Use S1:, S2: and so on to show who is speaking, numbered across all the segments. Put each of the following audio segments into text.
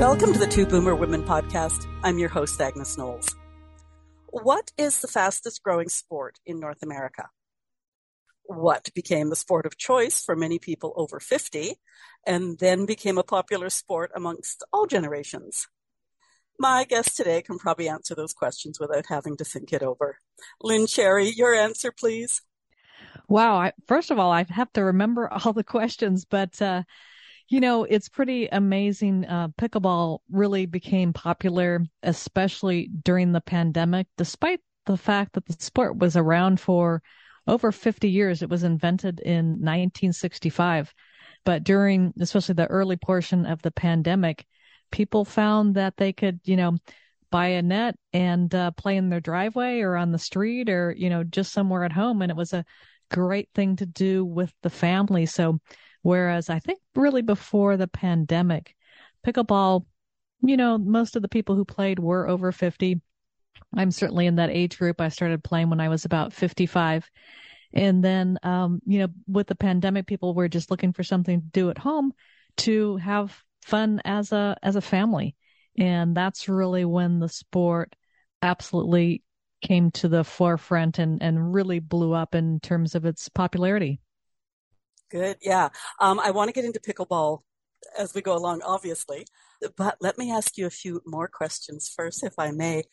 S1: Welcome to the Two Boomer Women podcast. I'm your host, Agnes Knowles. What is the fastest growing sport in North America? What became the sport of choice for many people over 50 and then became a popular sport amongst all generations? My guest today can probably answer those questions without having to think it over. Lynn Cherry, your answer, please.
S2: Wow. I, first of all, I have to remember all the questions, but uh, you know, it's pretty amazing. Uh, pickleball really became popular, especially during the pandemic, despite the fact that the sport was around for over 50 years. It was invented in 1965. But during, especially the early portion of the pandemic, people found that they could, you know, buy a net and uh, play in their driveway or on the street or, you know, just somewhere at home. And it was a great thing to do with the family. So Whereas I think really before the pandemic, pickleball, you know, most of the people who played were over 50. I'm certainly in that age group. I started playing when I was about 55. And then, um, you know, with the pandemic, people were just looking for something to do at home to have fun as a, as a family. And that's really when the sport absolutely came to the forefront and, and really blew up in terms of its popularity.
S1: Good. Yeah. Um, I want to get into pickleball as we go along, obviously, but let me ask you a few more questions first, if I may.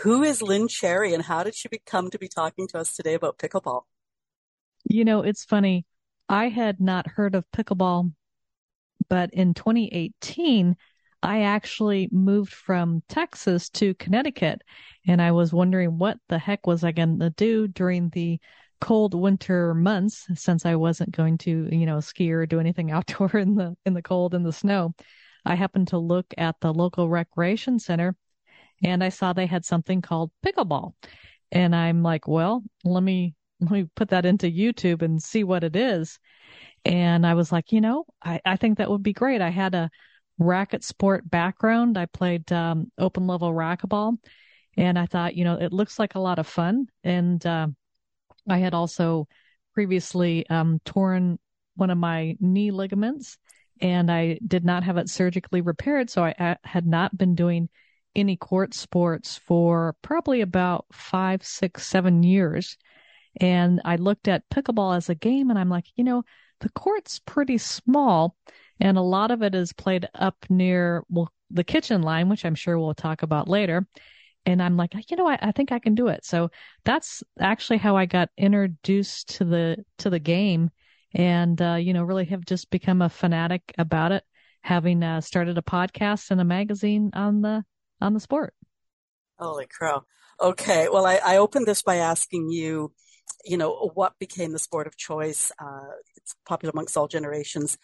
S1: Who is Lynn Cherry and how did she become to be talking to us today about pickleball?
S2: You know, it's funny. I had not heard of pickleball, but in 2018, I actually moved from Texas to Connecticut and I was wondering what the heck was I going to do during the cold winter months since I wasn't going to, you know, ski or do anything outdoor in the in the cold and the snow. I happened to look at the local recreation center and I saw they had something called pickleball. And I'm like, well, let me let me put that into YouTube and see what it is. And I was like, you know, I, I think that would be great. I had a racket sport background. I played um, open level racquetball. And I thought, you know, it looks like a lot of fun. And uh, I had also previously um, torn one of my knee ligaments and I did not have it surgically repaired. So I, I had not been doing any court sports for probably about five, six, seven years. And I looked at pickleball as a game and I'm like, you know, the court's pretty small and a lot of it is played up near well, the kitchen line, which I'm sure we'll talk about later and I'm like, you know, I, I think I can do it. So that's actually how I got introduced to the to the game, and uh, you know, really have just become a fanatic about it, having uh, started a podcast and a magazine on the on the sport.
S1: Holy crow! Okay, well, I, I opened this by asking you, you know, what became the sport of choice? Uh, it's popular amongst all generations.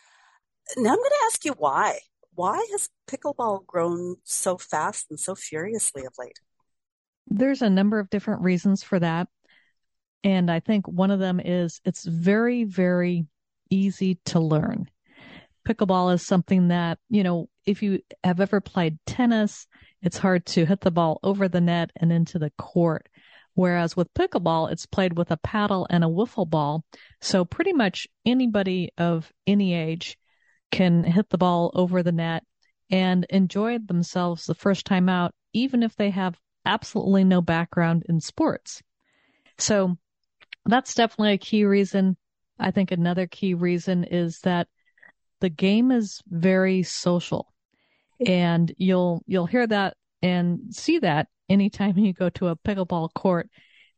S1: Now I'm going to ask you why. Why has pickleball grown so fast and so furiously of late?
S2: There's a number of different reasons for that. And I think one of them is it's very, very easy to learn. Pickleball is something that, you know, if you have ever played tennis, it's hard to hit the ball over the net and into the court. Whereas with pickleball, it's played with a paddle and a wiffle ball. So pretty much anybody of any age can hit the ball over the net and enjoy themselves the first time out, even if they have absolutely no background in sports. So that's definitely a key reason. I think another key reason is that the game is very social. And you'll you'll hear that and see that anytime you go to a pickleball court.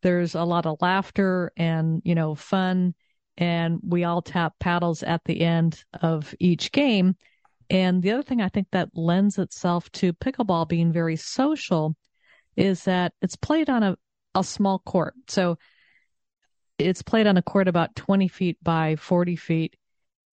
S2: There's a lot of laughter and, you know, fun. And we all tap paddles at the end of each game. And the other thing I think that lends itself to pickleball being very social is that it's played on a, a small court. So it's played on a court about 20 feet by 40 feet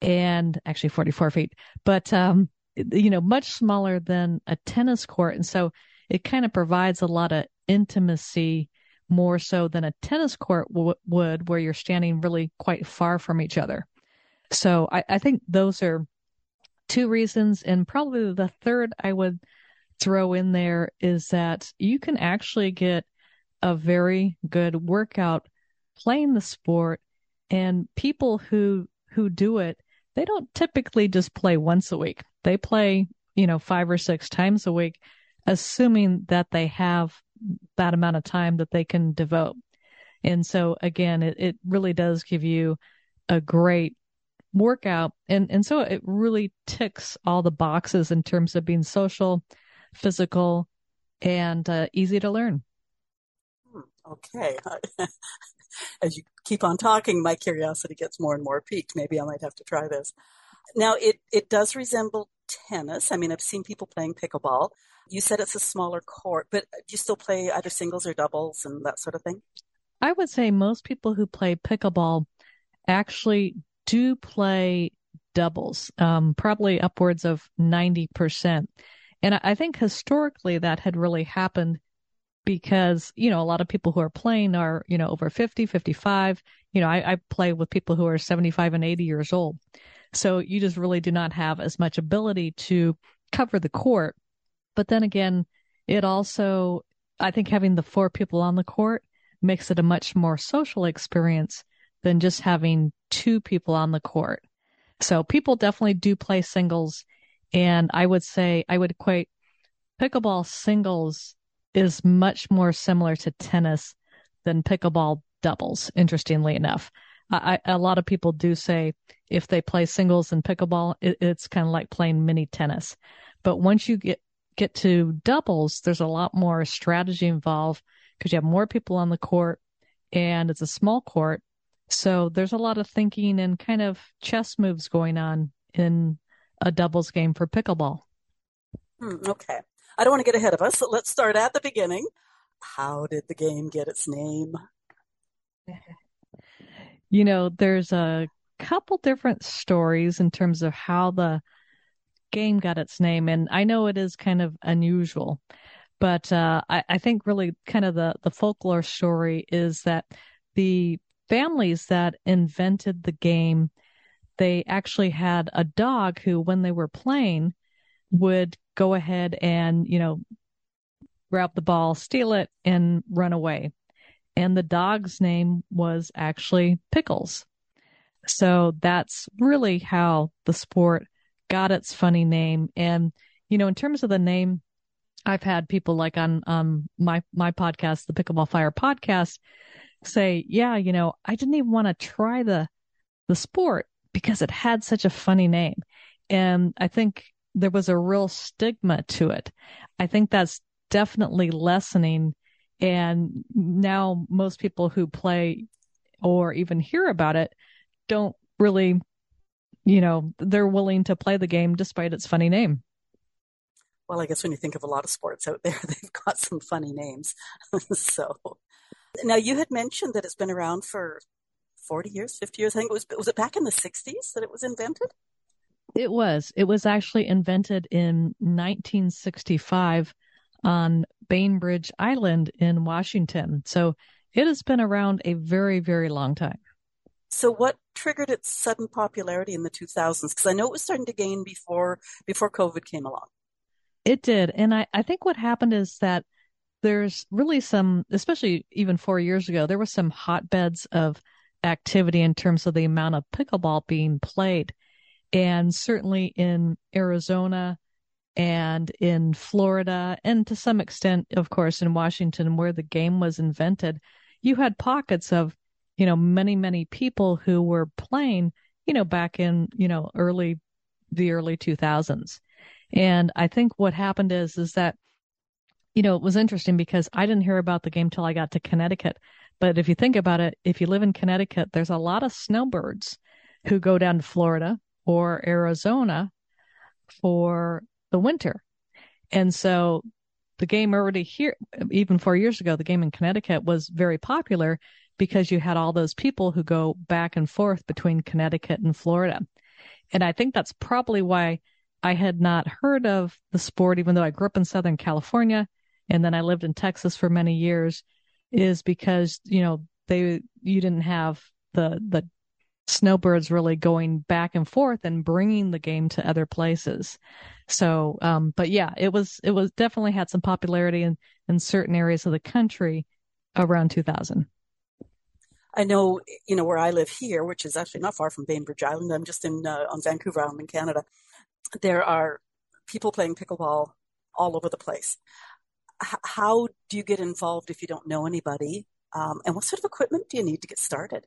S2: and actually 44 feet, but, um, you know, much smaller than a tennis court. And so it kind of provides a lot of intimacy more so than a tennis court w- would, where you're standing really quite far from each other. So I, I think those are two reasons. And probably the third I would throw in there is that you can actually get a very good workout playing the sport and people who who do it they don't typically just play once a week. They play you know five or six times a week assuming that they have that amount of time that they can devote. And so again it, it really does give you a great workout. And and so it really ticks all the boxes in terms of being social physical and uh, easy to learn
S1: hmm, okay as you keep on talking, my curiosity gets more and more piqued. Maybe I might have to try this. Now, it, it does resemble tennis. I mean, I've seen people playing pickleball. You said it's a smaller court, but do you still play either singles or doubles and that sort of thing?
S2: I would say most people who play pickleball actually do play doubles, um, probably upwards of 90%. And I think historically that had really happened because, you know, a lot of people who are playing are, you know, over 50, 55. You know, I, I play with people who are 75 and 80 years old. So you just really do not have as much ability to cover the court. But then again, it also, I think having the four people on the court makes it a much more social experience than just having two people on the court. So people definitely do play singles. And I would say I would equate pickleball singles is much more similar to tennis than pickleball doubles, interestingly enough. I, a lot of people do say if they play singles and pickleball, it, it's kind of like playing mini tennis. But once you get, get to doubles, there's a lot more strategy involved because you have more people on the court and it's a small court. So there's a lot of thinking and kind of chess moves going on in a doubles game for pickleball.
S1: Hmm, okay. I don't want to get ahead of us, so let's start at the beginning. How did the game get its name?
S2: You know, there's a couple different stories in terms of how the game got its name, and I know it is kind of unusual, but uh, I, I think really kind of the the folklore story is that the families that invented the game, they actually had a dog who, when they were playing, would go ahead and, you know, grab the ball, steal it, and run away. And the dog's name was actually Pickles. So that's really how the sport got its funny name. And, you know, in terms of the name, I've had people like on um my my podcast, the Pickleball Fire podcast, say, yeah, you know, I didn't even want to try the the sport because it had such a funny name. And I think there was a real stigma to it. I think that's definitely lessening. And now most people who play or even hear about it don't really, you know, they're willing to play the game despite its funny name.
S1: Well, I guess when you think of a lot of sports out there, they've got some funny names. so now you had mentioned that it's been around for 40 years, 50 years. I think it was, was it back in the 60s that it was invented?
S2: It was. It was actually invented in 1965 on Bainbridge Island in Washington. So it has been around a very, very long time.
S1: So what triggered its sudden popularity in the 2000s? Because I know it was starting to gain before before COVID came along.
S2: It did, and I I think what happened is that there's really some, especially even four years ago, there was some hotbeds of activity in terms of the amount of pickleball being played. And certainly in Arizona and in Florida, and to some extent, of course, in Washington, where the game was invented, you had pockets of, you know, many, many people who were playing, you know, back in, you know, early, the early 2000s. And I think what happened is, is that you know, it was interesting because I didn't hear about the game till I got to Connecticut. But if you think about it, if you live in Connecticut, there's a lot of snowbirds who go down to Florida or Arizona for the winter. And so the game already here, even four years ago, the game in Connecticut was very popular because you had all those people who go back and forth between Connecticut and Florida. And I think that's probably why I had not heard of the sport, even though I grew up in Southern California and then I lived in Texas for many years, is because, you know, they, you didn't have the, the snowbirds really going back and forth and bringing the game to other places. So, um, but yeah, it was, it was definitely had some popularity in, in certain areas of the country around 2000.
S1: I know, you know, where I live here, which is actually not far from Bainbridge Island. I'm just in uh, on Vancouver Island in Canada. There are people playing pickleball all over the place. H- how do you get involved if you don't know anybody? Um, and what sort of equipment do you need to get started?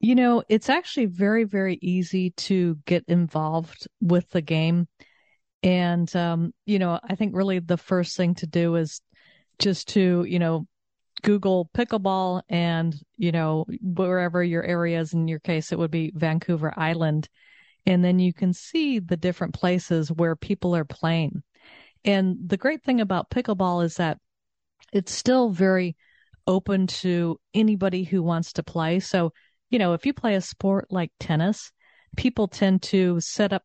S2: You know, it's actually very, very easy to get involved with the game. And, um, you know, I think really the first thing to do is just to, you know, Google pickleball and, you know, wherever your area is, in your case, it would be Vancouver Island. And then you can see the different places where people are playing. And the great thing about pickleball is that it's still very open to anybody who wants to play. So, you know, if you play a sport like tennis, people tend to set up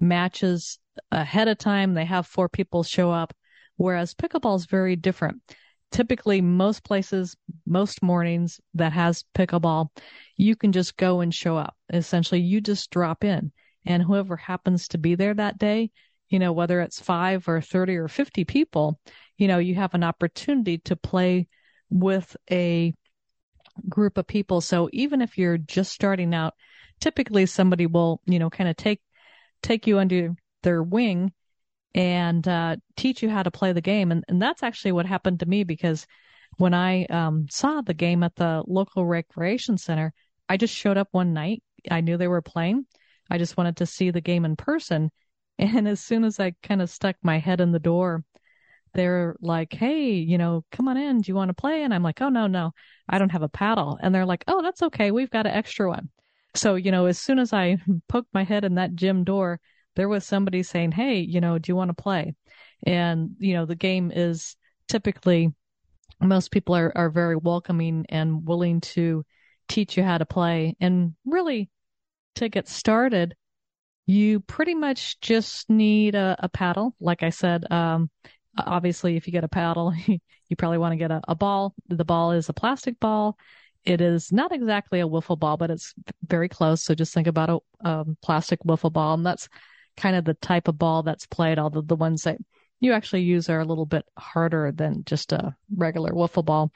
S2: matches ahead of time. They have four people show up, whereas pickleball is very different typically most places, most mornings that has pickleball, you can just go and show up. Essentially, you just drop in and whoever happens to be there that day, you know, whether it's five or 30 or 50 people, you know, you have an opportunity to play with a group of people. So even if you're just starting out, typically somebody will, you know, kind of take, take you under their wing and uh, teach you how to play the game. And, and that's actually what happened to me because when I um, saw the game at the local recreation center, I just showed up one night. I knew they were playing. I just wanted to see the game in person. And as soon as I kind of stuck my head in the door, they're like, Hey, you know, come on in. Do you want to play? And I'm like, Oh, no, no, I don't have a paddle. And they're like, Oh, that's okay. We've got an extra one. So, you know, as soon as I poked my head in that gym door, there was somebody saying, Hey, you know, do you want to play? And, you know, the game is typically most people are, are very welcoming and willing to teach you how to play. And really, to get started, you pretty much just need a, a paddle. Like I said, um, obviously, if you get a paddle, you probably want to get a, a ball. The ball is a plastic ball. It is not exactly a wiffle ball, but it's very close. So just think about a um, plastic wiffle ball, and that's kind of the type of ball that's played, although the ones that you actually use are a little bit harder than just a regular wiffle ball.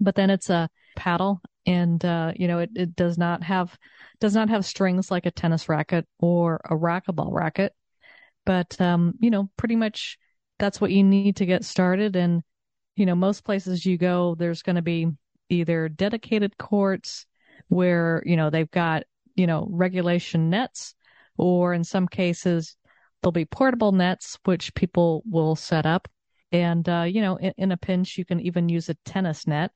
S2: But then it's a paddle and, uh, you know, it, it does not have, does not have strings like a tennis racket or a racquetball racket. But, um, you know, pretty much that's what you need to get started. And, you know, most places you go, there's going to be either dedicated courts where, you know, they've got, you know, regulation nets or in some cases, there'll be portable nets, which people will set up. And, uh, you know, in, in, a pinch, you can even use a tennis net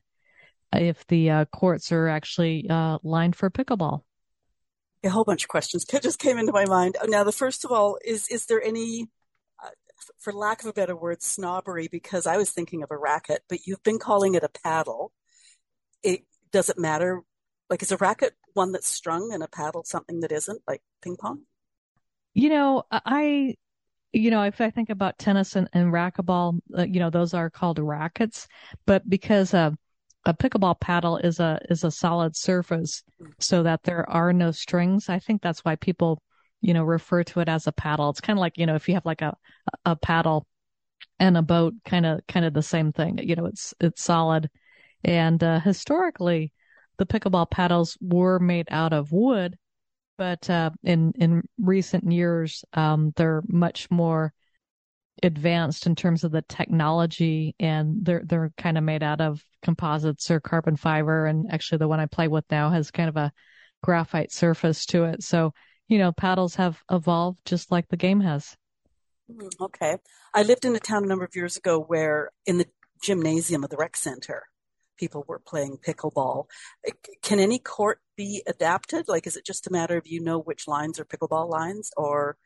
S2: if the uh, courts are actually uh, lined for pickleball.
S1: A whole bunch of questions just came into my mind. Now, the first of all, is is there any, uh, for lack of a better word, snobbery? Because I was thinking of a racket, but you've been calling it a paddle. It does it matter? Like, is a racket one that's strung and a paddle something that isn't, like ping pong?
S2: You know, I, you know, if I think about tennis and, and racquetball, uh, you know, those are called rackets, but because uh, a pickleball paddle is a is a solid surface, so that there are no strings. I think that's why people, you know, refer to it as a paddle. It's kind of like you know, if you have like a a paddle and a boat, kind of kind of the same thing. You know, it's it's solid, and uh, historically, the pickleball paddles were made out of wood but uh, in in recent years, um, they're much more advanced in terms of the technology, and they're they're kind of made out of composites or carbon fiber. And actually, the one I play with now has kind of a graphite surface to it. So you know, paddles have evolved just like the game has.
S1: Mm, okay. I lived in a town a number of years ago where in the gymnasium of the rec center, people were playing pickleball. Can any court be adapted? Like, is it just a matter of you know which lines are pickleball lines, or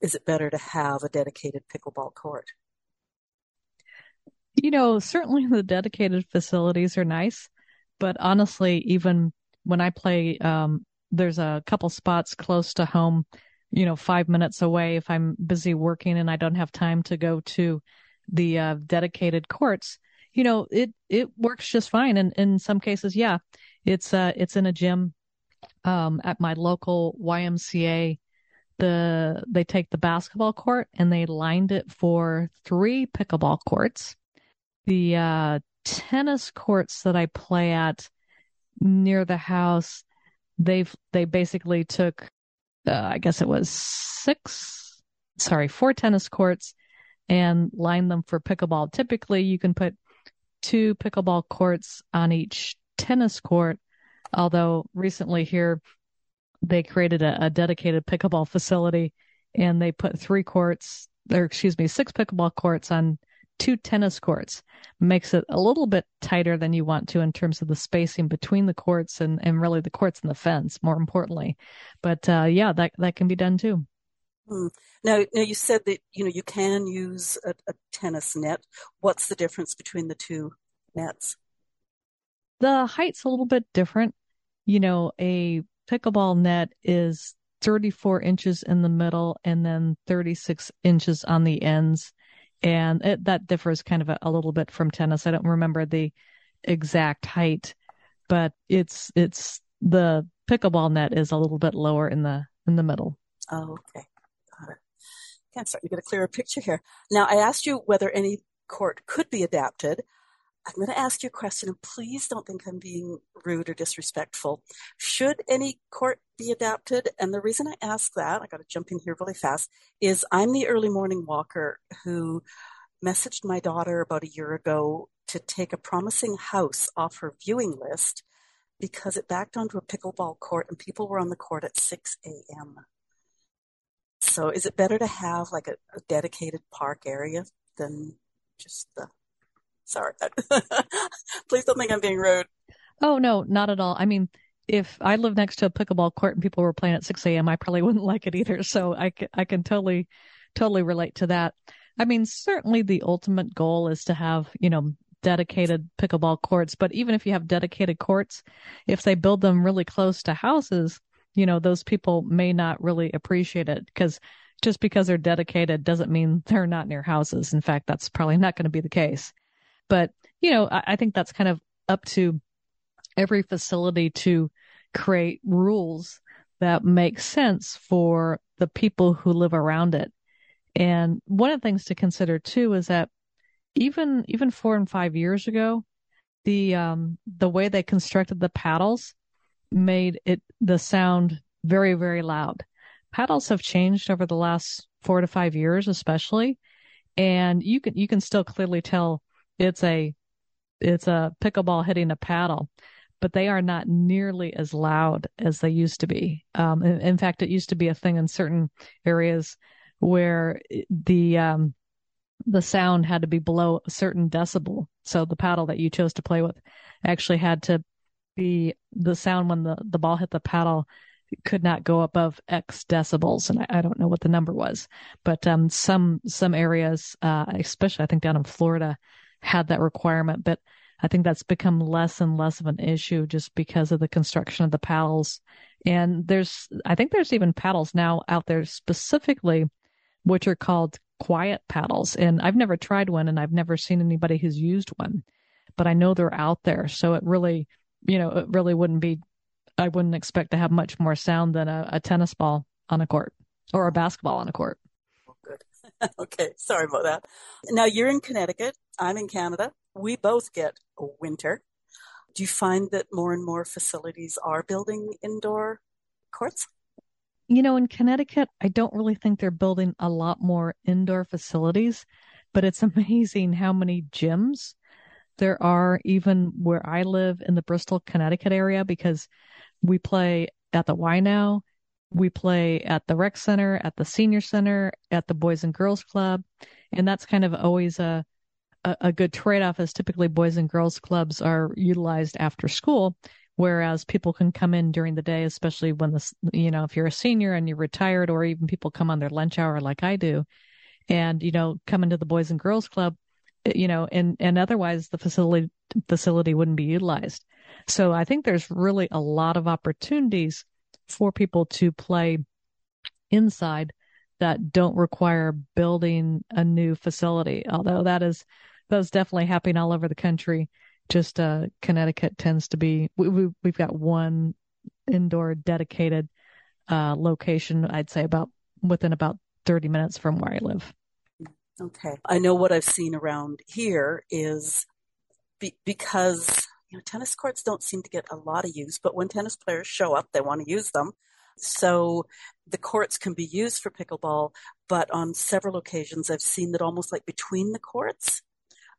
S1: is it better to have a dedicated pickleball court?
S2: You know, certainly the dedicated facilities are nice, but honestly, even when I play, um, there's a couple spots close to home, you know, five minutes away if I'm busy working and I don't have time to go to the uh, dedicated courts you know, it it works just fine. And in some cases, yeah, it's uh it's in a gym um at my local YMCA. The they take the basketball court and they lined it for three pickleball courts. The uh tennis courts that I play at near the house, they've they basically took uh, I guess it was six sorry, four tennis courts and lined them for pickleball. Typically you can put two pickleball courts on each tennis court. Although recently here they created a, a dedicated pickleball facility and they put three courts, or excuse me, six pickleball courts on two tennis courts. Makes it a little bit tighter than you want to in terms of the spacing between the courts and, and really the courts and the fence, more importantly. But uh, yeah, that that can be done too.
S1: Hmm. Now, now you said that you know you can use a, a tennis net. What's the difference between the two nets?
S2: The height's a little bit different. You know, a pickleball net is 34 inches in the middle and then 36 inches on the ends. And it, that differs kind of a, a little bit from tennis. I don't remember the exact height, but it's, it's the pickleball net is a little bit lower in the, in the middle.
S1: Oh, okay. Got it. Okay, starting to get a clearer picture here. Now, I asked you whether any court could be adapted. I'm going to ask you a question, and please don't think I'm being rude or disrespectful. Should any court be adapted? And the reason I ask that, I got to jump in here really fast, is I'm the early morning walker who messaged my daughter about a year ago to take a promising house off her viewing list because it backed onto a pickleball court and people were on the court at 6 a.m. So is it better to have like a, a dedicated park area than just the Sorry. Please don't think I'm being rude.
S2: Oh, no, not at all. I mean, if I lived next to a pickleball court and people were playing at 6 a.m., I probably wouldn't like it either. So I, I can totally, totally relate to that. I mean, certainly the ultimate goal is to have, you know, dedicated pickleball courts. But even if you have dedicated courts, if they build them really close to houses, you know, those people may not really appreciate it because just because they're dedicated doesn't mean they're not near houses. In fact, that's probably not going to be the case. But, you know, I, I think that's kind of up to every facility to create rules that make sense for the people who live around it. And one of the things to consider too is that even even four and five years ago, the um the way they constructed the paddles made it the sound very very loud. Paddles have changed over the last four to five years, especially, and you can you can still clearly tell it's a it's a pickleball hitting a paddle, but they are not nearly as loud as they used to be. Um, in, in, fact, it used to be a thing in certain areas where the um, the sound had to be below a certain decibel. So the paddle that you chose to play with actually had to be the sound when the, the ball hit the paddle could not go above X decibels, and I, I don't know what the number was, but um, some some areas, uh, especially I think down in Florida, had that requirement, but I think that's become less and less of an issue just because of the construction of the paddles. And there's, I think there's even paddles now out there specifically, which are called quiet paddles. And I've never tried one and I've never seen anybody who's used one, but I know they're out there. So it really, you know, it really wouldn't be, I wouldn't expect to have much more sound than a, a tennis ball on a court or a basketball on a court.
S1: okay, sorry about that. Now you're in Connecticut, I'm in Canada. We both get winter. Do you find that more and more facilities are building indoor courts?
S2: You know, in Connecticut, I don't really think they're building a lot more indoor facilities, but it's amazing how many gyms there are even where I live in the Bristol, Connecticut area because we play at the Y now we play at the rec center, at the senior center, at the Boys and Girls Club. And that's kind of always a, a, good trade off as typically Boys and Girls Clubs are utilized after school. Whereas people can come in during the day, especially when the, you know, if you're a senior and you're retired or even people come on their lunch hour like I do and, you know, come into the Boys and Girls Club, eh, you know, and, and otherwise the facility, facility wouldn't be utilized. So I think there's really a lot of opportunities for people to play inside that don't require building a new facility. Although that is that's definitely happening all over the country. Just uh, Connecticut tends to be we, we we've got one indoor dedicated uh, location. I'd say about within about thirty minutes from where I live.
S1: Okay, I know what I've seen around here is be- because you know, tennis courts don't seem to get a lot of use, but when tennis players show up, they want to use them. So the courts can be used for pickleball, but on several occasions I've seen that almost like between the courts.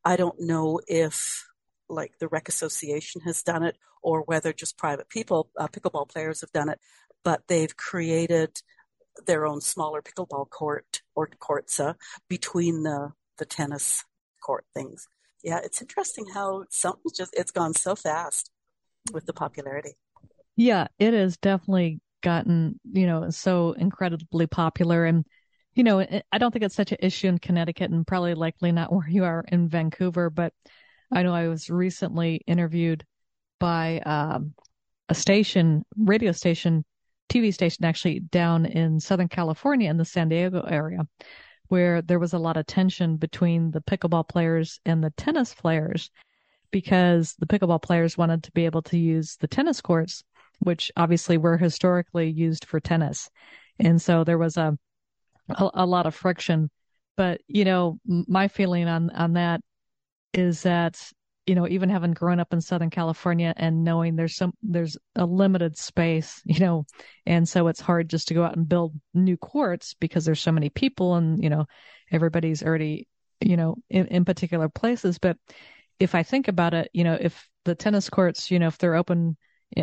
S1: I don't know if like the rec association has done it or whether just private people, uh, pickleball players have done it, but they've created their own smaller pickleball court or courts uh, between the, the tennis court things yeah, it's interesting how something's just it's gone so fast with the popularity.
S2: Yeah, it has definitely gotten, you know, so incredibly popular and you know, I don't think it's such an issue in Connecticut and probably likely not where you are in Vancouver, but I know I was recently interviewed by um, a station, radio station, TV station actually down in Southern California in the San Diego area where there was a lot of tension between the pickleball players and the tennis players because the pickleball players wanted to be able to use the tennis courts, which obviously were historically used for tennis. And so there was a, a, a lot of friction. But, you know, my feeling on, on that is that you know, even having grown up in Southern California and knowing there's some, there's a limited space, you know, and so it's hard just to go out and build new courts because there's so many people and, you know, everybody's already, you know, in, in particular places. But if I think about it, you know, if the tennis courts, you know, if they're open,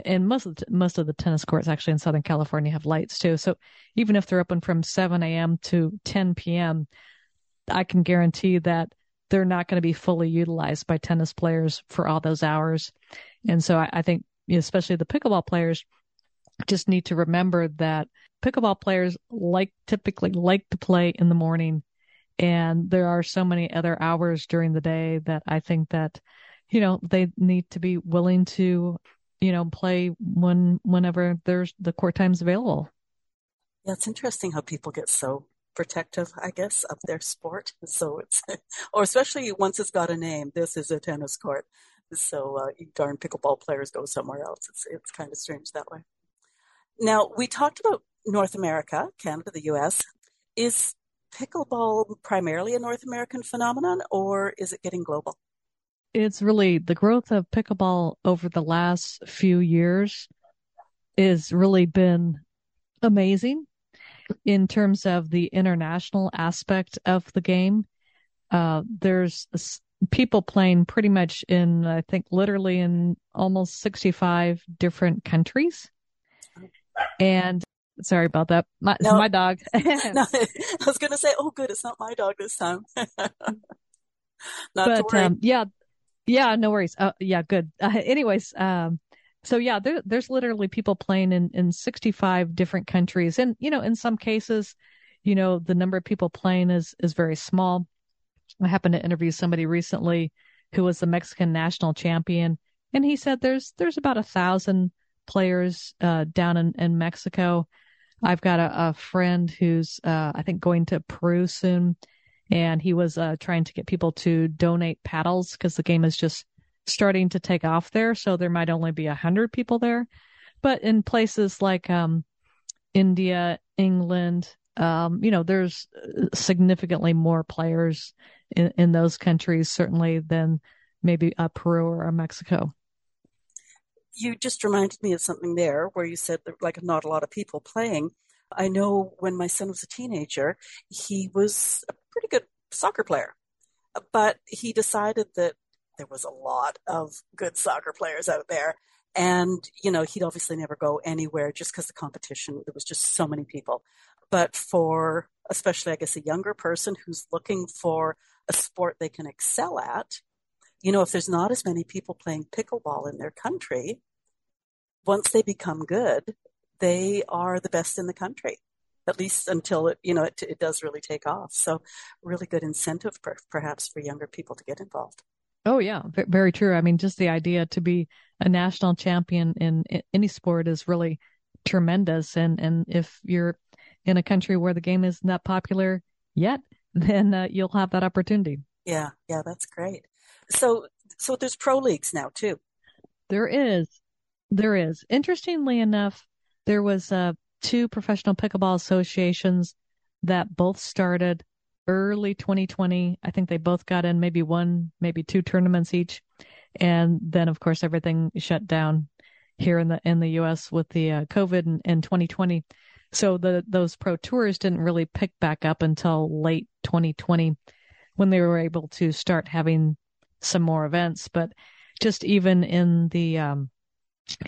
S2: and most of the, most of the tennis courts actually in Southern California have lights too. So even if they're open from 7 a.m. to 10 p.m., I can guarantee that they're not going to be fully utilized by tennis players for all those hours. And so I, I think, especially the pickleball players, just need to remember that pickleball players like typically like to play in the morning and there are so many other hours during the day that I think that you know they need to be willing to you know play when whenever there's the court times available.
S1: Yeah, it's interesting how people get so protective, I guess, of their sport. So it's, or especially once it's got a name, this is a tennis court. So uh, you darn pickleball players go somewhere else. It's it's kind of strange that way. Now we talked about North America, Canada, the U.S. Is pickleball primarily a North American phenomenon, or is it getting global?
S2: It's really the growth of pickleball over the last few years has really been amazing in terms of the international aspect of the game. Uh, there's people playing pretty much in, I think, literally in almost 65 different countries. And sorry about that. My, no, my dog.
S1: no, I was going to say, oh, good. It's not my dog this time.
S2: but, um, yeah, yeah, no worries. Uh, yeah, good. Uh, anyways, um, so yeah, there, there's literally people playing in, in 65 different countries. And, you know, in some cases, you know, the number of people playing is, is very small. I happened to interview somebody recently who was the Mexican national champion. And he said there's, there's about a thousand players, uh, down in, in Mexico. I've got a, a friend who's, uh, I think going to Peru soon. And he was, uh, trying to get people to donate paddles because the game is just starting to take off there. So there might only be a hundred people there. But in places like, um, India, England, um, you know, there's uh, significantly more players in, in those countries, certainly than maybe a Peru or a Mexico.
S1: You just reminded me of something there where you said that, like, not a lot of people playing. I know when my son was a teenager, he was a pretty good soccer player, but he decided that there was a lot of good soccer players out there. And, you know, he'd obviously never go anywhere just because the competition, there was just so many people. But for, especially, I guess, a younger person who's looking for a sport they can excel at, you know, if there's not as many people playing pickleball in their country, once they become good, they are the best in the country, at least until it, you know, it, it does really take off. So really good incentive per, perhaps for younger people to get involved.
S2: Oh yeah, very true. I mean, just the idea to be a national champion in, in any sport is really tremendous. And and if you're in a country where the game isn't that popular yet, then uh, you'll have that opportunity.
S1: Yeah, yeah, that's great. So so there's pro leagues now too.
S2: There is, there is. Interestingly enough, there was uh, two professional pickleball associations that both started early 2020. I think they both got in maybe one, maybe two tournaments each, and then of course everything shut down here in the in the U.S. with the uh, COVID in, in 2020. So the those pro tours didn't really pick back up until late 2020 when they were able to start having some more events. But just even in the um,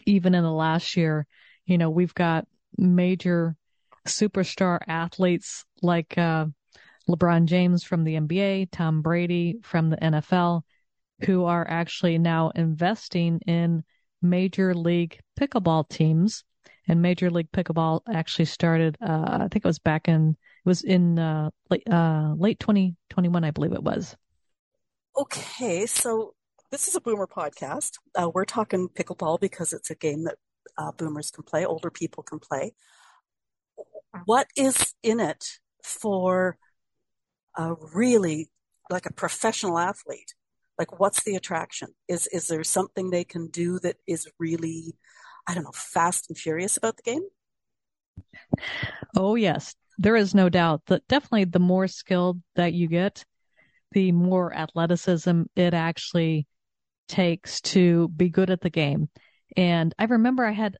S2: even in the last year, you know, we've got major superstar athletes like uh, LeBron James from the NBA, Tom Brady from the NFL, who are actually now investing in major league pickleball teams. And Major League Pickleball actually started, uh, I think it was back in, it was in uh, late, uh, late 2021, I believe it was.
S1: Okay, so this is a boomer podcast. Uh, we're talking pickleball because it's a game that uh, boomers can play, older people can play. What is in it for a really like a professional athlete? Like, what's the attraction? Is is there something they can do that is really, I don't know, fast and furious about the game?
S2: Oh yes, there is no doubt that definitely the more skilled that you get, the more athleticism it actually takes to be good at the game. And I remember I had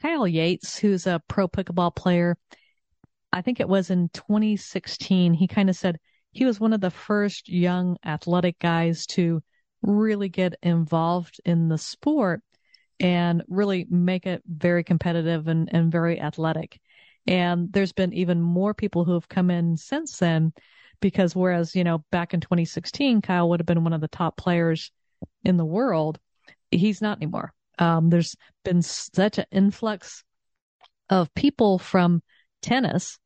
S2: Kyle Yates, who's a pro pickleball player. I think it was in 2016. He kind of said, he was one of the first young athletic guys to really get involved in the sport and really make it very competitive and, and very athletic. And there's been even more people who have come in since then because whereas, you know, back in 2016, Kyle would have been one of the top players in the world, he's not anymore. Um, there's been such an influx of people from tennis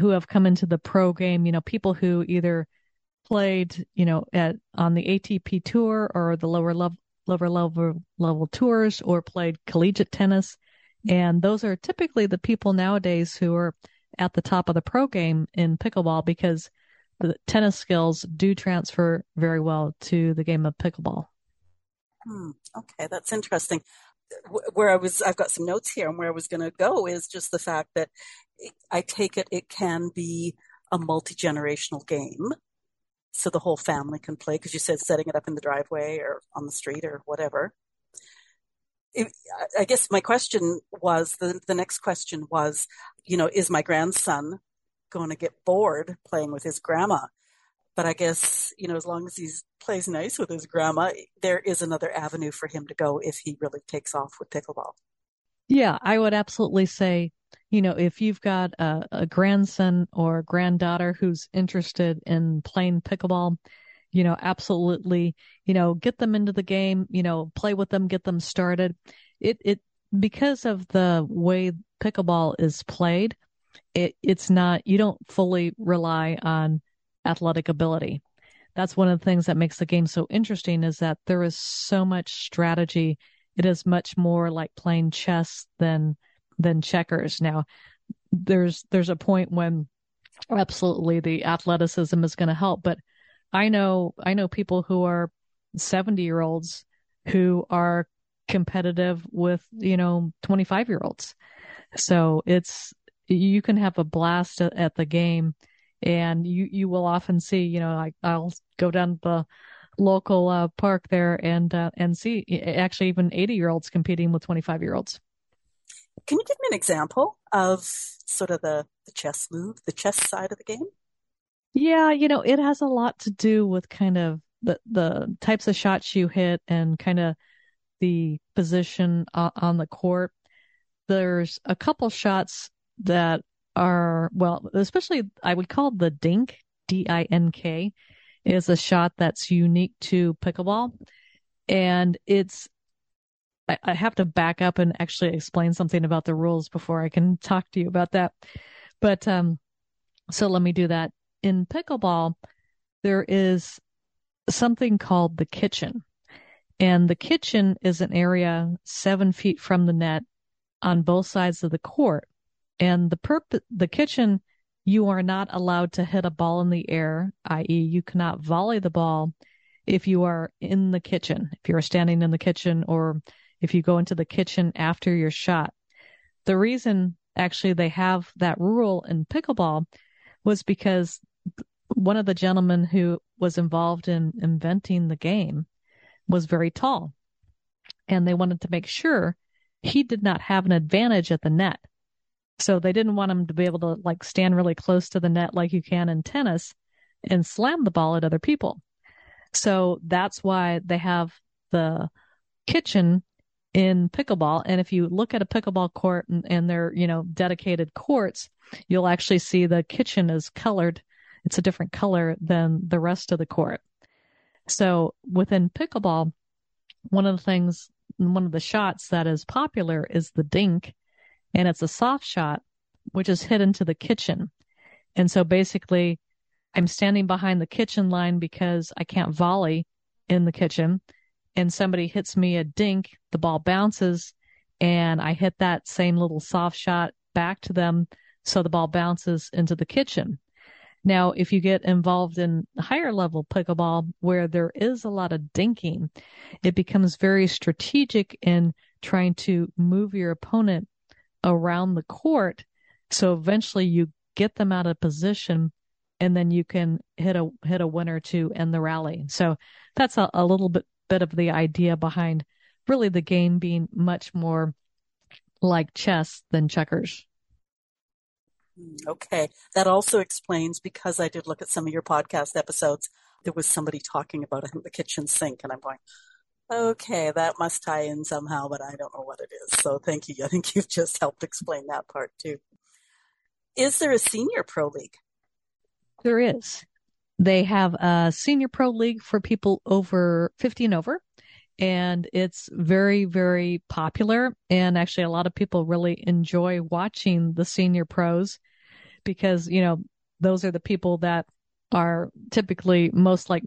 S2: who have come into the pro game, you know, people who either played, you know, at on the ATP tour or the lower level lower level level tours or played collegiate tennis. And those are typically the people nowadays who are at the top of the pro game in pickleball because the tennis skills do transfer very well to the game of pickleball.
S1: Hmm. Okay, that's interesting. Where I was, I've got some notes here, and where I was going to go is just the fact that I take it it can be a multi generational game, so the whole family can play. Because you said setting it up in the driveway or on the street or whatever. It, I guess my question was the the next question was, you know, is my grandson going to get bored playing with his grandma? But I guess you know, as long as he plays nice with his grandma, there is another avenue for him to go if he really takes off with pickleball.
S2: Yeah, I would absolutely say you know, if you've got a, a grandson or granddaughter who's interested in playing pickleball, you know, absolutely, you know, get them into the game, you know, play with them, get them started. It, it, because of the way pickleball is played, it, it's not, you don't fully rely on athletic ability. That's one of the things that makes the game so interesting is that there is so much strategy. It is much more like playing chess than than checkers. Now, there's there's a point when absolutely the athleticism is going to help, but I know I know people who are 70 year olds who are competitive with you know 25 year olds. So it's you can have a blast at, the game, and you you will often see you know I, I'll go down the local uh, park there and uh, and see actually even 80 year olds competing with 25 year olds.
S1: Can you give me an example of sort of the, the chess move, the chess side of the game?
S2: Yeah, you know, it has a lot to do with kind of the the types of shots you hit and kind of the position on the court. There's a couple shots that are, well, especially I would call the dink, D I N K, is a shot that's unique to pickleball. And it's, I, I have to back up and actually explain something about the rules before I can talk to you about that. But, um, so let me do that. In pickleball, there is something called the kitchen. And the kitchen is an area seven feet from the net on both sides of the court. And the perp- the kitchen, you are not allowed to hit a ball in the air, i.e., you cannot volley the ball if you are in the kitchen, if you're standing in the kitchen, or if you go into the kitchen after your shot. The reason actually they have that rule in pickleball was because one of the gentlemen who was involved in inventing the game was very tall. And they wanted to make sure he did not have an advantage at the net. So they didn't want him to be able to like stand really close to the net like you can in tennis and slam the ball at other people. So that's why they have the kitchen in pickleball. And if you look at a pickleball court and, and they're, you know, dedicated courts, you'll actually see the kitchen is colored. It's a different color than the rest of the court. So within pickleball, one of the things, one of the shots that is popular is the dink and it's a soft shot, which is hit into the kitchen. And so basically, I'm standing behind the kitchen line because I can't volley in the kitchen. And somebody hits me a dink, the ball bounces, and I hit that same little soft shot back to them. So the ball bounces into the kitchen. Now, if you get involved in higher level pickleball where there is a lot of dinking, it becomes very strategic in trying to move your opponent around the court. So eventually you get them out of position and then you can hit a hit a winner to end the rally. So that's a, a little bit bit of the idea behind really the game being much more like chess than checkers.
S1: Okay. That also explains because I did look at some of your podcast episodes. There was somebody talking about the kitchen sink, and I'm going, okay, that must tie in somehow, but I don't know what it is. So thank you. I think you've just helped explain that part too. Is there a senior pro league?
S2: There is. They have a senior pro league for people over 50 and over. And it's very, very popular. And actually, a lot of people really enjoy watching the senior pros because, you know, those are the people that are typically most like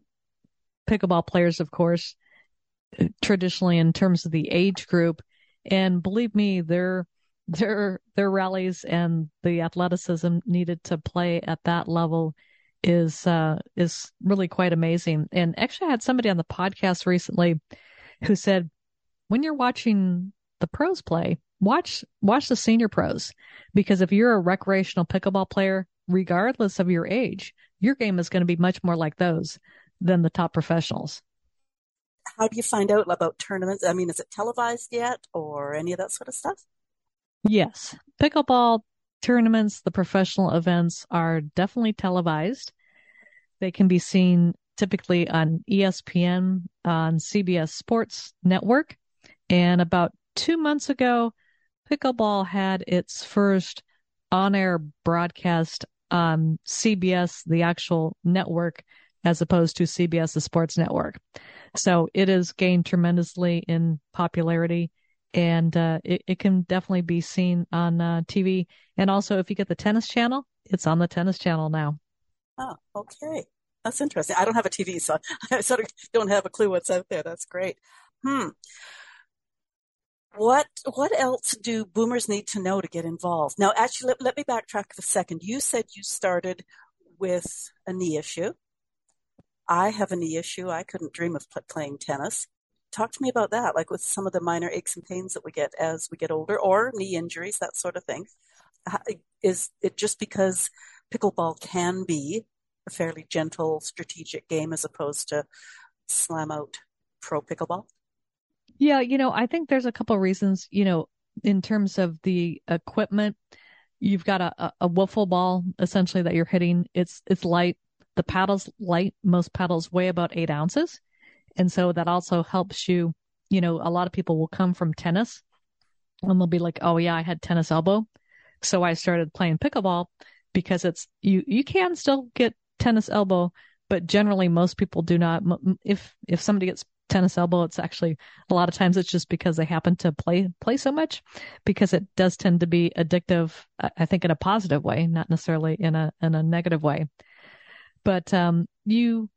S2: pickleball players, of course, traditionally in terms of the age group. And believe me, their their their rallies and the athleticism needed to play at that level is uh, is really quite amazing. And actually, I had somebody on the podcast recently who said, when you're watching the pros play, watch watch the senior pros because if you're a recreational pickleball player, regardless of your age, your game is going to be much more like those than the top professionals
S1: how do you find out about tournaments? I mean, is it televised yet or any of that sort of stuff?
S2: Yes. Pickleball tournaments, the professional events are definitely televised. They can be seen typically on ESPN, on CBS Sports Network. And about two months ago, Pickleball had its first on air broadcast on CBS, the actual network, as opposed to CBS, the sports network. So it has gained tremendously in popularity and uh, it, it, can definitely be seen on uh, TV. And also, if you get the tennis channel, it's on the tennis channel now.
S1: Oh, okay. That's interesting. I don't have a TV, so I sort of don't have a clue what's out there. That's great. Hmm. What what else do boomers need to know to get involved? Now, actually, let, let me backtrack for a second. You said you started with a knee issue. I have a knee issue. I couldn't dream of playing tennis. Talk to me about that, like with some of the minor aches and pains that we get as we get older, or knee injuries, that sort of thing. Is it just because pickleball can be a fairly gentle, strategic game as opposed to slam out pro pickleball?
S2: Yeah, you know, I think there's a couple of reasons. You know, in terms of the equipment, you've got a, a, a wiffle ball essentially that you're hitting. It's it's light the paddles light, most paddles weigh about eight ounces. And so that also helps you you know, a lot of people will come from tennis and they'll be like, "Oh yeah, I had tennis elbow." So I started playing pickleball because it's you you can still get tennis elbow, but generally most people do not if if somebody gets tennis elbow it's actually a lot of times it's just because they happen to play play so much because it does tend to be addictive i think in a positive way not necessarily in a in a negative way but um you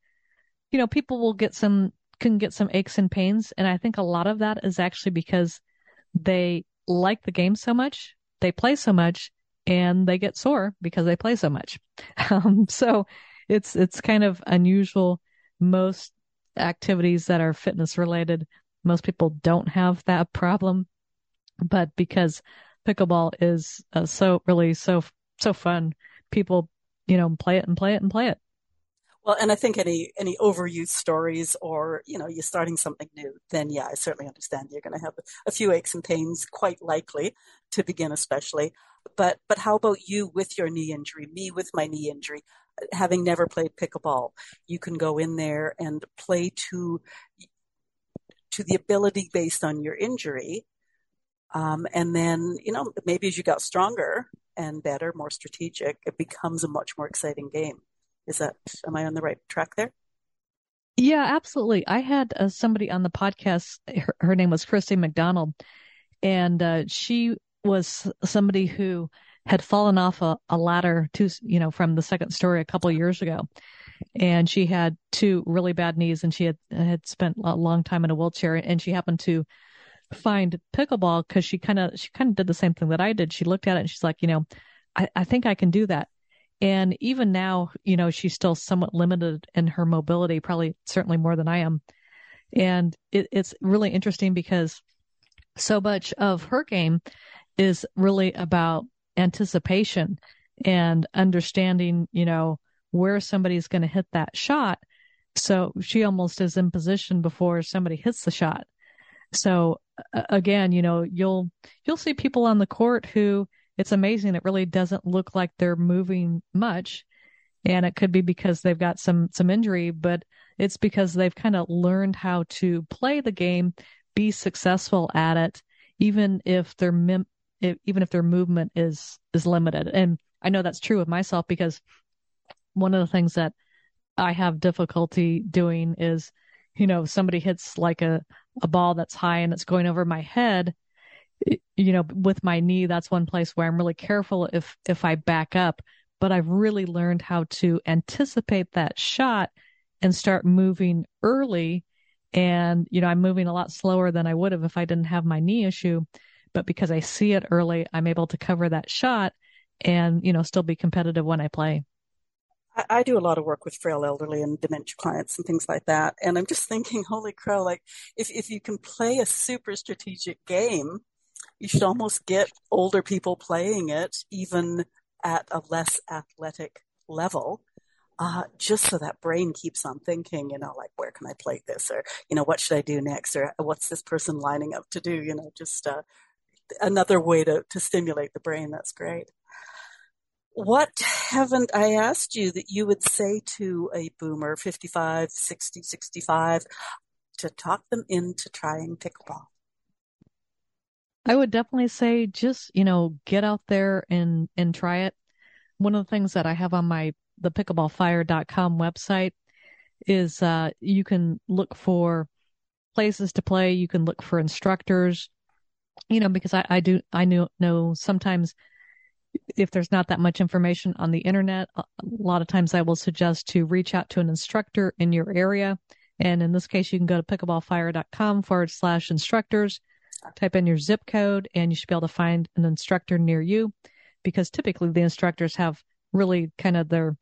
S2: you know people will get some can get some aches and pains and i think a lot of that is actually because they like the game so much they play so much and they get sore because they play so much um so it's it's kind of unusual most activities that are fitness related, most people don't have that problem. But because pickleball is uh, so really so so fun, people you know play it and play it and play it.
S1: Well, and I think any any overuse stories or you know you're starting something new, then yeah, I certainly understand you're going to have a few aches and pains, quite likely to begin, especially. But but how about you with your knee injury? Me with my knee injury having never played pickleball, you can go in there and play to to the ability based on your injury. Um, and then, you know, maybe as you got stronger and better, more strategic, it becomes a much more exciting game. Is that, am I on the right track there?
S2: Yeah, absolutely. I had uh, somebody on the podcast. Her, her, name was Christy McDonald, and uh, she was somebody who had fallen off a, a ladder to, you know, from the second story a couple years ago. And she had two really bad knees and she had, had spent a long time in a wheelchair and she happened to find pickleball because she kind of, she kind of did the same thing that I did. She looked at it and she's like, you know, I, I think I can do that. And even now, you know, she's still somewhat limited in her mobility, probably certainly more than I am. And it, it's really interesting because so much of her game is really about anticipation and understanding, you know, where somebody's going to hit that shot. So she almost is in position before somebody hits the shot. So again, you know, you'll you'll see people on the court who it's amazing. It really doesn't look like they're moving much, and it could be because they've got some some injury, but it's because they've kind of learned how to play the game, be successful at it, even if they're mim- if, even if their movement is is limited. And I know that's true of myself because one of the things that I have difficulty doing is, you know, if somebody hits like a a ball that's high and it's going over my head. You know, with my knee, that's one place where I'm really careful if if I back up. But I've really learned how to anticipate that shot and start moving early. And you know, I'm moving a lot slower than I would have if I didn't have my knee issue but because I see it early, I'm able to cover that shot and, you know, still be competitive when I play.
S1: I, do a lot of work with frail elderly and dementia clients and things like that. And I'm just thinking, holy crow, like if, if you can play a super strategic game, you should almost get older people playing it even at a less athletic level. Uh, just so that brain keeps on thinking, you know, like, where can I play this? Or, you know, what should I do next? Or what's this person lining up to do? You know, just, uh, another way to, to stimulate the brain. That's great. What haven't I asked you that you would say to a boomer, 55, 60, 65, to talk them into trying pickleball?
S2: I would definitely say just, you know, get out there and, and try it. One of the things that I have on my, the pickleballfire.com website is, uh, you can look for places to play. You can look for instructors you know, because I, I do, I know, know sometimes if there's not that much information on the internet, a lot of times I will suggest to reach out to an instructor in your area. And in this case, you can go to pickleballfire.com forward slash instructors, type in your zip code, and you should be able to find an instructor near you because typically the instructors have really kind of their,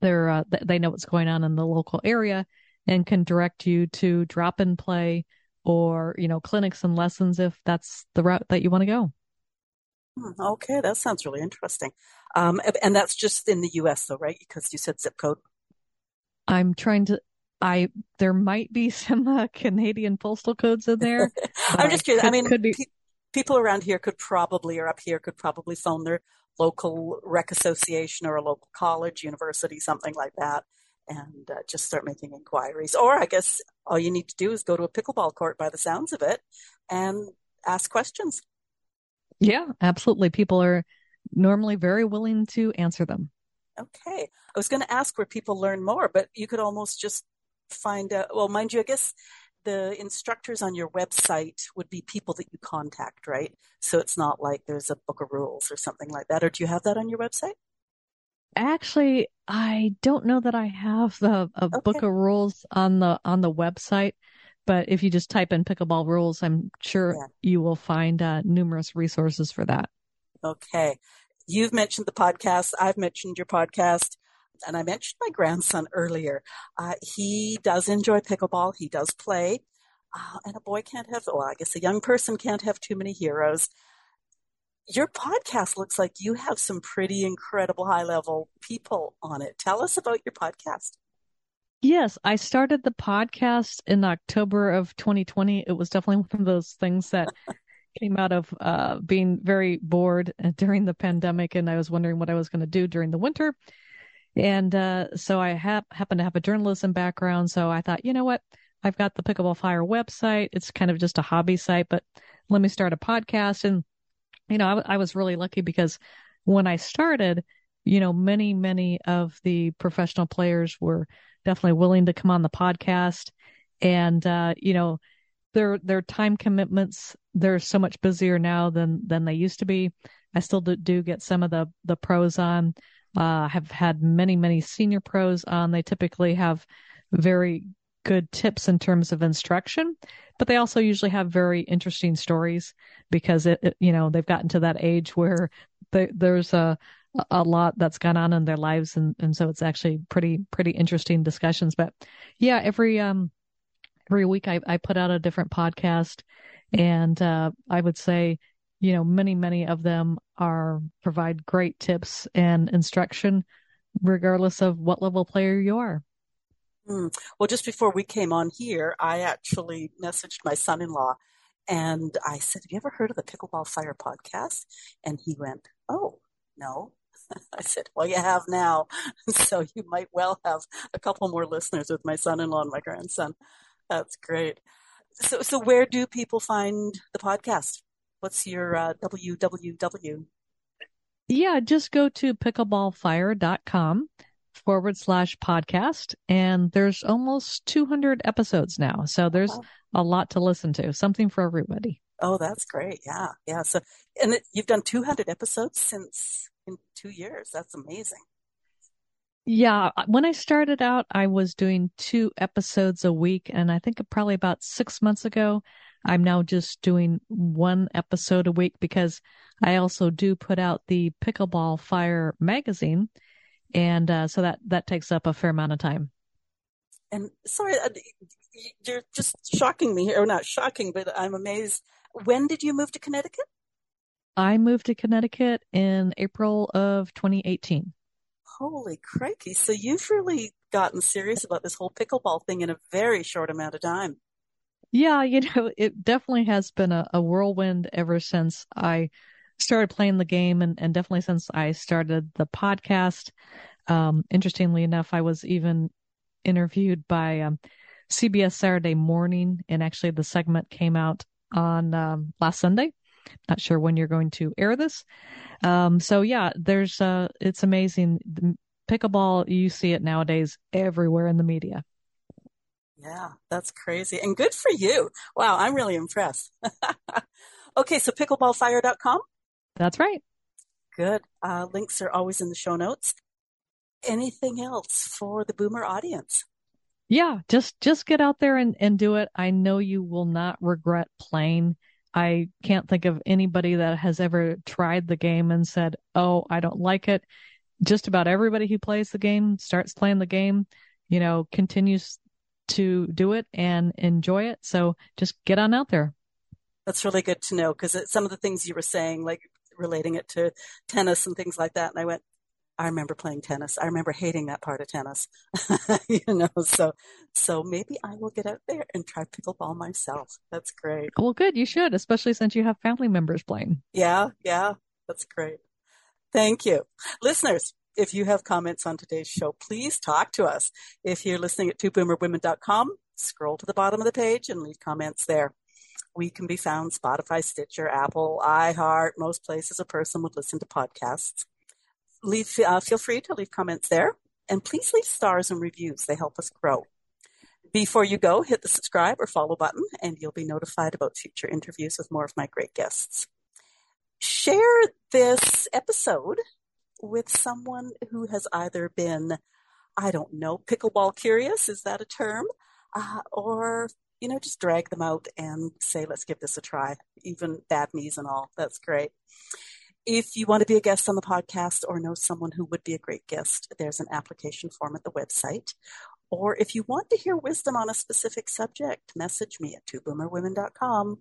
S2: their, uh, they know what's going on in the local area and can direct you to drop and play or, you know, clinics and lessons if that's the route that you want to go.
S1: Hmm, okay, that sounds really interesting. Um, and that's just in the U.S., though, right? Because you said zip code.
S2: I'm trying to. I there might be some uh, Canadian postal codes in there.
S1: I'm just curious. Could, I mean, could be... Pe- people around here could probably, or up here, could probably phone their local rec association or a local college, university, something like that, and uh, just start making inquiries. Or I guess all you need to do is go to a pickleball court by the sounds of it and ask questions.
S2: Yeah, absolutely. People are normally very willing to answer them.
S1: Okay. I was going to ask where people learn more, but you could almost just find out. Well, mind you, I guess the instructors on your website would be people that you contact, right? So it's not like there's a book of rules or something like that. Or do you have that on your website?
S2: Actually, I don't know that I have the a okay. book of rules on the on the website, but if you just type in pickleball rules, I'm sure yeah. you will find uh, numerous resources for that.
S1: Okay. You've mentioned the podcast. I've mentioned your podcast. And I mentioned my grandson earlier. Uh, he does enjoy pickleball. He does play. Uh, and a boy can't have, well, I guess a young person can't have too many heroes. Your podcast looks like you have some pretty incredible high level people on it. Tell us about your podcast.
S2: Yes, I started the podcast in October of 2020. It was definitely one of those things that came out of uh, being very bored during the pandemic, and I was wondering what I was going to do during the winter. And uh, so I ha- happen to have a journalism background, so I thought, you know what? I've got the Pickleball Fire website. It's kind of just a hobby site, but let me start a podcast. And you know, I, w- I was really lucky because when I started, you know, many many of the professional players were definitely willing to come on the podcast, and uh, you know their their time commitments they're so much busier now than than they used to be. I still do, do get some of the the pros on. Uh, have had many many senior pros on. They typically have very good tips in terms of instruction, but they also usually have very interesting stories because it, it you know they've gotten to that age where they, there's a a lot that's gone on in their lives and and so it's actually pretty pretty interesting discussions but yeah every um every week I, I put out a different podcast and uh, I would say, you know, many, many of them are provide great tips and instruction regardless of what level player you are.
S1: Mm. Well, just before we came on here, I actually messaged my son in law and I said, Have you ever heard of the Pickleball Fire podcast? And he went, Oh, no. I said, Well, you have now. So you might well have a couple more listeners with my son in law and my grandson. That's great. So, so where do people find the podcast? What's your uh, www?
S2: Yeah, just go to pickleballfire.com forward slash podcast. And there's almost 200 episodes now. So there's wow. a lot to listen to, something for everybody.
S1: Oh, that's great. Yeah. Yeah. So, and it, you've done 200 episodes since in two years. That's amazing.
S2: Yeah, when I started out, I was doing two episodes a week, and I think probably about six months ago, I'm now just doing one episode a week because I also do put out the Pickleball Fire magazine, and uh, so that that takes up a fair amount of time.
S1: And sorry, uh, you're just shocking me here, or not shocking, but I'm amazed. When did you move to Connecticut?
S2: I moved to Connecticut in April of 2018
S1: holy crikey. So you've really gotten serious about this whole pickleball thing in a very short amount of time.
S2: Yeah, you know, it definitely has been a, a whirlwind ever since I started playing the game and, and definitely since I started the podcast. Um, interestingly enough, I was even interviewed by um, CBS Saturday Morning, and actually the segment came out on um, last Sunday. Not sure when you're going to air this. Um, so yeah, there's uh, it's amazing. Pickleball, you see it nowadays everywhere in the media.
S1: Yeah, that's crazy and good for you. Wow, I'm really impressed. okay, so pickleballfire.com.
S2: That's right.
S1: Good. Uh, links are always in the show notes. Anything else for the boomer audience?
S2: Yeah, just just get out there and, and do it. I know you will not regret playing. I can't think of anybody that has ever tried the game and said, "Oh, I don't like it." Just about everybody who plays the game starts playing the game, you know, continues to do it and enjoy it. So just get on out there.
S1: That's really good to know because some of the things you were saying, like relating it to tennis and things like that, and I went, I remember playing tennis. I remember hating that part of tennis, you know, so, so maybe I will get out there and try pickleball myself. That's great.
S2: Well, good. You should, especially since you have family members playing.
S1: Yeah. Yeah. That's great. Thank you. Listeners, if you have comments on today's show, please talk to us. If you're listening at twoboomerwomen.com, scroll to the bottom of the page and leave comments there. We can be found Spotify, Stitcher, Apple, iHeart, most places a person would listen to podcasts. Leave, uh, feel free to leave comments there and please leave stars and reviews. They help us grow. Before you go, hit the subscribe or follow button and you'll be notified about future interviews with more of my great guests. Share this episode with someone who has either been, I don't know, pickleball curious, is that a term? Uh, or, you know, just drag them out and say, let's give this a try, even bad knees and all. That's great. If you want to be a guest on the podcast or know someone who would be a great guest, there's an application form at the website. Or if you want to hear wisdom on a specific subject, message me at twoboomerwomen.com.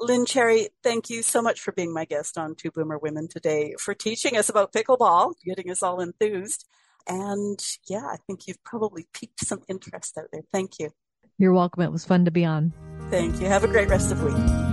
S1: Lynn Cherry, thank you so much for being my guest on Two Boomer Women today, for teaching us about pickleball, getting us all enthused. And yeah, I think you've probably piqued some interest out there. Thank you.
S2: You're welcome. It was fun to be on.
S1: Thank you. Have a great rest of the week.